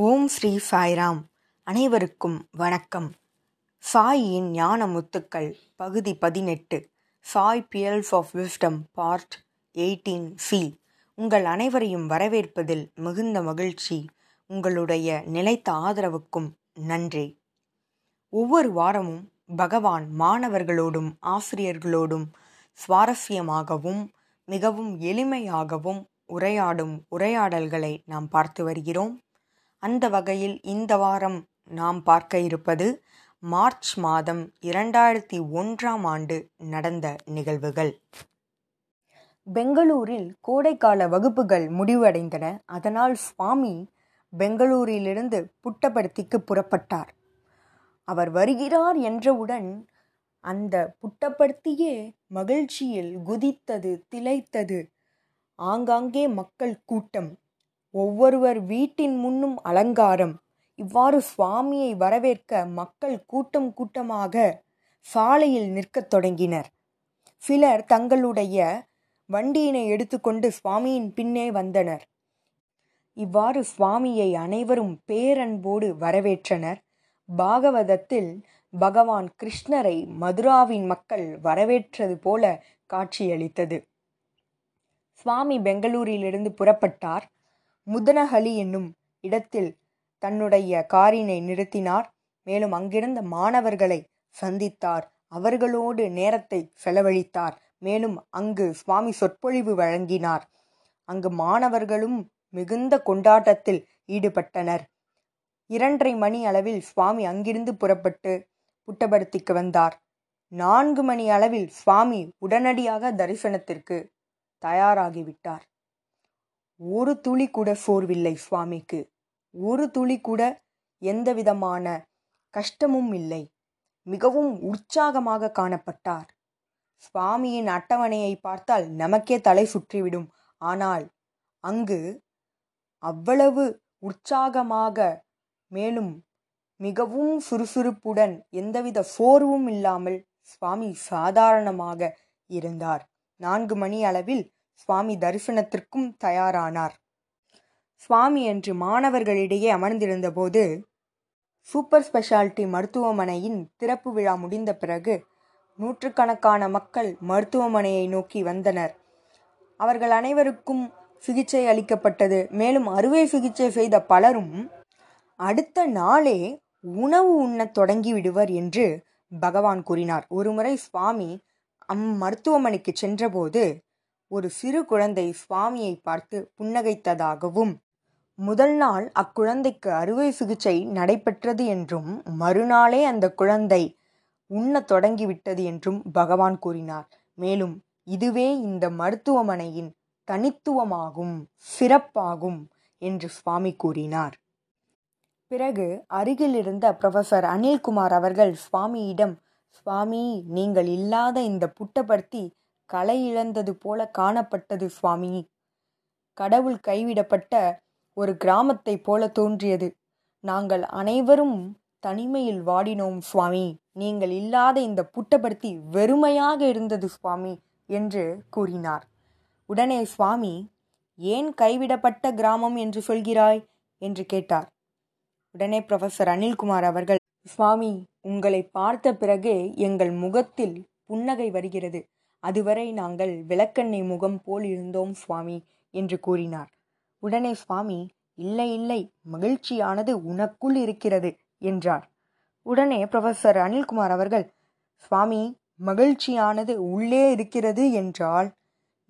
ஓம் ஸ்ரீ சாய்ராம். அனைவருக்கும் வணக்கம். சாயின் ஞான முத்துக்கள் பகுதி பதினெட்டு Sai pearls of wisdom part eighteen C. உங்கள் அனைவரையும் வரவேற்பதில் மிகுந்த மகிழ்ச்சி. உங்களுடைய நிலைத்த ஆதரவுக்கும் நன்றி. ஒவ்வொரு வாரமும் பகவான் மாணவர்களோடும் ஆசிரியர்களோடும் சுவாரஸ்யமாகவும் மிகவும் எளிமையாகவும் உரையாடும் உரையாடல்களை நாம் பார்த்து வருகிறோம். அந்த வகையில் இந்த வாரம் நாம் பார்க்க இருப்பது மார்ச் மாதம் இரண்டாயிரத்தி ஒன்றாம் ஆண்டு நடந்த நிகழ்வுகள். பெங்களூரில் கோடைக்கால வகுப்புகள் முடிவடைந்தன. அதனால் சுவாமி பெங்களூரிலிருந்து புட்டபர்த்திக்கு புறப்பட்டார். அவர் வருகிறார் என்றவுடன் அந்த புட்டபர்த்தியே மகிழ்ச்சியில் குதித்தது திளைத்தது. ஆங்காங்கே மக்கள் கூட்டம் ஒவ்வொருவர் வீட்டின் முன்னும் அலங்காரம். இவ்வாறு சுவாமியை வரவேற்க மக்கள் கூட்டம் கூட்டமாக சாலையில் நிற்கத் தொடங்கினர். சிலர் தங்களுடைய வண்டியினை எடுத்துக்கொண்டு சுவாமியின் பின்னே வந்தனர். இவ்வாறு சுவாமியை அனைவரும் பேரன்போடு வரவேற்றனர். பாகவதத்தில் பகவான் கிருஷ்ணரை மதுராவின் மக்கள் வரவேற்றது போல காட்சியளித்தது. சுவாமி பெங்களூரிலிருந்து புறப்பட்டார். முதனஹலி என்னும் இடத்தில் தன்னுடைய காரினை நிறுத்தினார். மேலும் அங்கிருந்த மாணவர்களை சந்தித்தார். அவர்களோடு நேரத்தை செலவழித்தார். மேலும் அங்கு சுவாமி சொற்பொழிவு வழங்கினார். அங்கு மாணவர்களும் மிகுந்த கொண்டாட்டத்தில் ஈடுபட்டனர். இரண்டரை மணி அளவில் சுவாமி அங்கிருந்து புறப்பட்டு புட்டபர்த்திக்கு வந்தார். நான்கு மணி அளவில் சுவாமி உடனடியாக தரிசனத்திற்கு தயாராகிவிட்டார். ஒரு துளி கூட சோர்வில்லை சுவாமிக்கு. ஒரு துளி கூட எந்த விதமான கஷ்டமும் இல்லை. மிகவும் உற்சாகமாக காணப்பட்டார். சுவாமியின் அட்டவணையை பார்த்தால் நமக்கே தலை சுற்றிவிடும். ஆனால் அங்கு அவ்வளவு உற்சாகமாக மேலும் மிகவும் சுறுசுறுப்புடன் எந்தவித சோர்வும் இல்லாமல் சுவாமி சாதாரணமாக இருந்தார். நான்கு மணி அளவில் சுவாமி தரிசனத்திற்கும் தயாரானார். சுவாமி என்று மாணவர்களிடையே அமர்ந்திருந்தபோது சூப்பர் ஸ்பெஷாலிட்டி மருத்துவமனையின் திறப்பு விழா முடிந்த பிறகு நூற்றுக்கணக்கான மக்கள் மருத்துவமனையை நோக்கி வந்தனர். அவர்கள் அனைவருக்கும் சிகிச்சை அளிக்கப்பட்டது. மேலும் அறுவை சிகிச்சை செய்த பலரும் அடுத்த நாளே உணவு உண்ணத் தொடங்கி விடுவர் என்று பகவான் கூறினார். ஒருமுறை சுவாமி அம் மருத்துவமனைக்கு சென்றபோது ஒரு சிறு குழந்தை சுவாமியை பார்த்து புன்னகைத்ததாகவும் முதல் நாள் அக்குழந்தைக்கு அறுவை சிகிச்சை நடைபெற்றது என்றும் மறுநாளே அந்த குழந்தை உண்ணத் தொடங்கிவிட்டது என்றும் பகவான் கூறினார். மேலும் இதுவே இந்த மருத்துவமனையின் தனித்துவமாகும் சிறப்பாகும் என்று சுவாமி கூறினார். பிறகு அருகில் இருந்த ப்ரொஃபசர் அனில்குமார் அவர்கள் சுவாமியிடம் சுவாமி நீங்கள் இல்லாத இந்த புட்டபர்த்தி களை இழந்தது போல காணப்பட்டது சுவாமி. கடவுள் கைவிடப்பட்ட ஒரு கிராமத்தை போல தோன்றியது. நாங்கள் அனைவரும் தனிமையில் வாடினோம் சுவாமி. நீங்கள் இல்லாத இந்த புட்டபர்த்தி வெறுமையாக இருந்தது சுவாமி என்று கூறினார். உடனே சுவாமி ஏன் கைவிடப்பட்ட கிராமம் என்று சொல்கிறாய்? என்று கேட்டார். உடனே ப்ரொஃபஸர் அனில்குமார் அவர்கள் சுவாமி உங்களை பார்த்த பிறகு எங்கள் முகத்தில் புன்னகை வருகிறது. அதுவரை நாங்கள் விளக்கண்ணை முகம் போல் இருந்தோம் சுவாமி என்று கூறினார். உடனே சுவாமி இல்லை இல்லை மகிழ்ச்சியானது உனக்குள் இருக்கிறது என்றார். உடனே ப்ரொஃபசர் அனில்குமார் அவர்கள் சுவாமி மகிழ்ச்சியானது உள்ளே இருக்கிறது என்றால்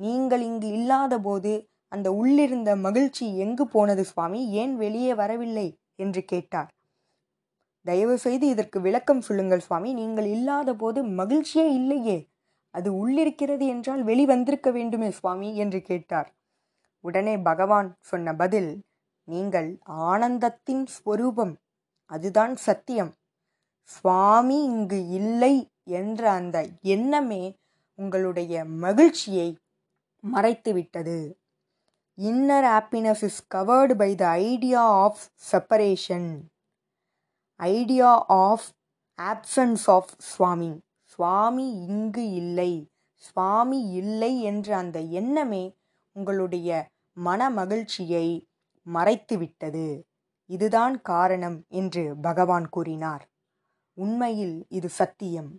நீங்கள் இங்கு இல்லாத போது அந்த உள்ளிருந்த மகிழ்ச்சி எங்கு போனது சுவாமி? ஏன் வெளியே வரவில்லை? என்று கேட்டார். தயவு செய்து இதற்கு விளக்கம் சொல்லுங்கள் சுவாமி நீங்கள் இல்லாத போது மகிழ்ச்சியே இல்லையே அது உள்ளிருக்கிறது என்றால் வெளிவந்திருக்க வேண்டுமே சுவாமி என்று கேட்டார். உடனே பகவான் சொன்ன பதில் நீங்கள் ஆனந்தத்தின் ஸ்வரூபம். அதுதான் சத்தியம். சுவாமி இங்கு இல்லை என்ற அந்த எண்ணமே உங்களுடைய மகிழ்ச்சியை மறைத்துவிட்டது. Inner happiness is covered by the idea of separation idea of absence of Swami Swami இங்கு இல்லை. சுவாமி இல்லை என்ற அந்த எண்ணமே உங்களுடைய மன மகிழ்ச்சியை மறைத்துவிட்டது. இதுதான் காரணம் என்று பகவான் கூறினார். உண்மையில் இது சத்தியம்.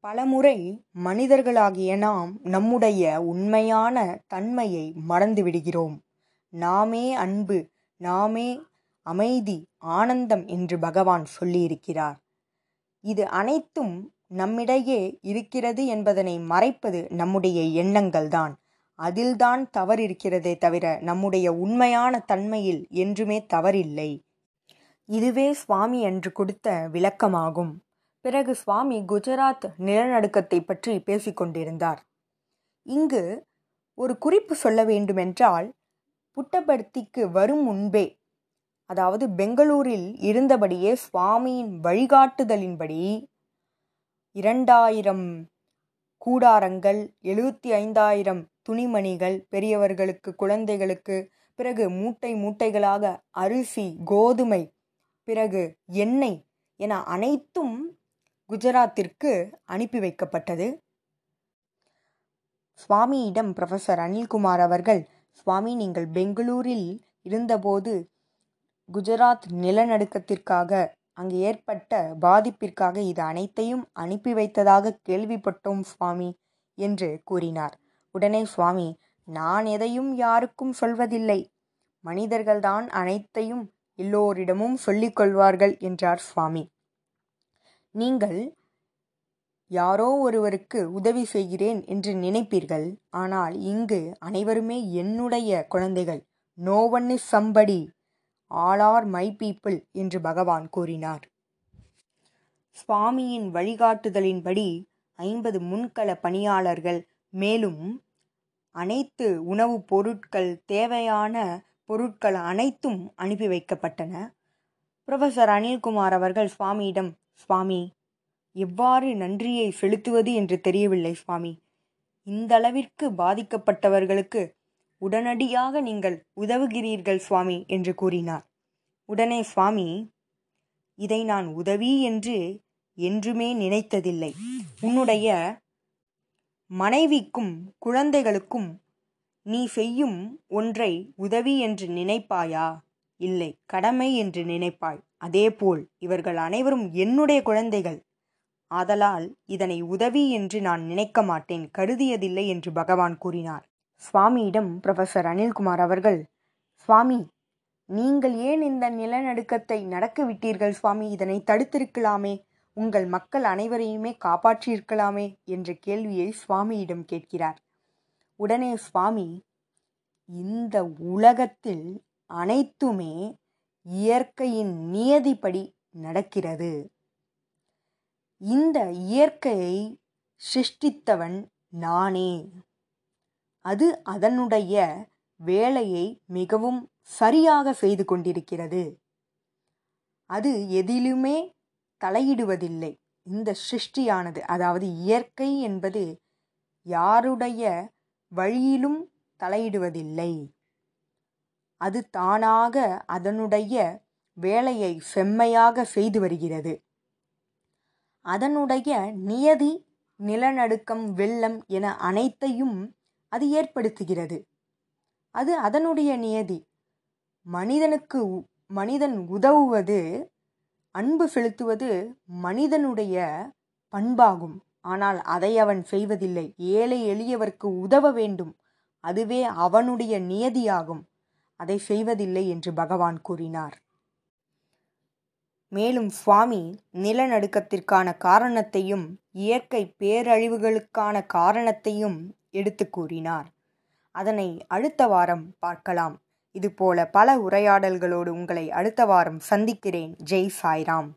பலமுறை மனிதர்களாகிய நாம் நம்முடைய உண்மையான தன்மையை மறந்துவிடுகிறோம். நாமே அன்பு நாமே அமைதி ஆனந்தம் என்று பகவான் சொல்லியிருக்கிறார். இது அனைத்தும் நம்மிடையே இருக்கிறது என்பதனை மறைப்பது நம்முடைய எண்ணங்கள்தான். அதில்தான் தவறு இருக்கிறதே தவிர நம்முடைய உண்மையான தன்மையில் என்றுமே தவறில்லை. இதுவே சுவாமி என்று கொடுத்த விளக்கமாகும். பிறகு சுவாமி குஜராத் நிலநடுக்கத்தை பற்றி பேசிக்கொண்டிருந்தார். இங்கு ஒரு குறிப்பு சொல்ல வேண்டுமென்றால் புட்டபர்த்திக்கு வரும் முன்பே அதாவது பெங்களூரில் இருந்தபடியே சுவாமியின் வழிகாட்டுதலின்படி இரண்டாயிரம் கூடாரங்கள் எழுபத்தி ஐந்தாயிரம் துணிமணிகள் பெரியவர்களுக்கு குழந்தைகளுக்கு பிறகு மூட்டை மூட்டைகளாக அரிசி கோதுமை பிறகு எண்ணெய் என அனைத்தும் குஜராத்திற்கு அனுப்பி வைக்கப்பட்டது. சுவாமியிடம் ப்ரொஃபஸர் அனில்குமார் அவர்கள் சுவாமி நீங்கள் பெங்களூரில் இருந்தபோது குஜராத் நிலநடுக்கத்திற்காக அங்கு ஏற்பட்ட பாதிப்பிற்காக இது அனைத்தையும் அனுப்பி வைத்ததாக கேள்விப்பட்டோம் சுவாமி என்று கூறினார். உடனே சுவாமி நான் எதையும் யாருக்கும் சொல்வதில்லை. மனிதர்கள்தான் அனைத்தையும் எல்லோரிடமும் சொல்லிக் கொள்வார்கள் என்றார் சுவாமி. நீங்கள் யாரோ ஒருவருக்கு உதவி செய்கிறேன் என்று நினைப்பீர்கள். ஆனால் இங்கு அனைவருமே என்னுடைய குழந்தைகள். No one is somebody all are my people என்று பகவான் கூறினார். சுவாமியின் வழிகாட்டுதலின்படி ஐம்பது முன்கள பணியாளர்கள் மேலும் அனைத்து உணவுப் பொருட்கள் தேவையான பொருட்கள் அனைத்தும் அனுப்பி வைக்கப்பட்டன. புரொஃபசர் அனில்குமார் அவர்கள் சுவாமியிடம் சுவாமி எவ்வாறு நன்றியை செலுத்துவது என்று தெரியவில்லை சுவாமி. இந்தளவிற்கு பாதிக்கப்பட்டவர்களுக்கு உடனடியாக நீங்கள் உதவுகிறீர்கள் சுவாமி என்று கூறினார். உடனே சுவாமி இதை நான் உதவி என்று என்றுமே நினைத்ததில்லை. உன்னுடைய மனைவிக்கும் குழந்தைகளுக்கும் நீ செய்யும் ஒன்றை உதவி என்று நினைப்பாயா? இல்லை கடமை என்று நினைப்பாய். அதேபோல் இவர்கள் அனைவரும் என்னுடைய குழந்தைகள். ஆதலால் இதனை உதவி என்று நான் நினைக்க மாட்டேன் கருதியதில்லை என்று பகவான் கூறினார். சுவாமியிடம் ப்ரொஃபஸர் அனில்குமார் அவர்கள் சுவாமி நீங்கள் ஏன் இந்த நிலநடுக்கத்தை நடக்க விட்டீர்கள் சுவாமி? இதனை தடுத்திருக்கலாமே. உங்கள் மக்கள் அனைவரையுமே காப்பாற்றியிருக்கலாமே என்ற கேள்வியை சுவாமியிடம் கேட்கிறார். உடனே சுவாமி இந்த உலகத்தில் அனைத்துமே இயற்கையின் நியதிப்படி நடக்கிறது. இந்த இயற்கையை சிருஷ்டித்தவன் நானே. அது அதனுடைய வேலையை மிகவும் சரியாக செய்து கொண்டிருக்கிறது. அது எதிலுமே தலையிடுவதில்லை. இந்த சிருஷ்டியானது அதாவது இயற்கை என்பது யாருடைய வழியிலும் தலையிடுவதில்லை. அது தானாக அதனுடைய வேலையை செம்மையாக செய்து வருகிறது. அதனுடைய நியதி நிலநடுக்கம் வெள்ளம் என அனைத்தையும் அது ஏற்படுத்துகிறது. அது அதனுடைய நியதி. மனிதனுக்கு மனிதன் உதவுவது அன்பு செலுத்துவது மனிதனுடைய பண்பாகும். ஆனால் அதை அவன் செய்வதில்லை. ஏழை எளியவர்க்கு உதவ வேண்டும். அதுவே அவனுடைய நியதியாகும். அதை செய்வதில்லை என்று பகவான் கூறினார். மேலும் சுவாமி நிலநடுக்கத்திற்கான காரணத்தையும் இயற்கை பேரழிவுகளுக்கான காரணத்தையும் எடுத்து கூறினார். அதனை அடுத்த வாரம் பார்க்கலாம். இதுபோல பல உரையாடல்களோடு உங்களை அடுத்த வாரம் சந்திக்கிறேன். ஜெய் சாய்ராம்.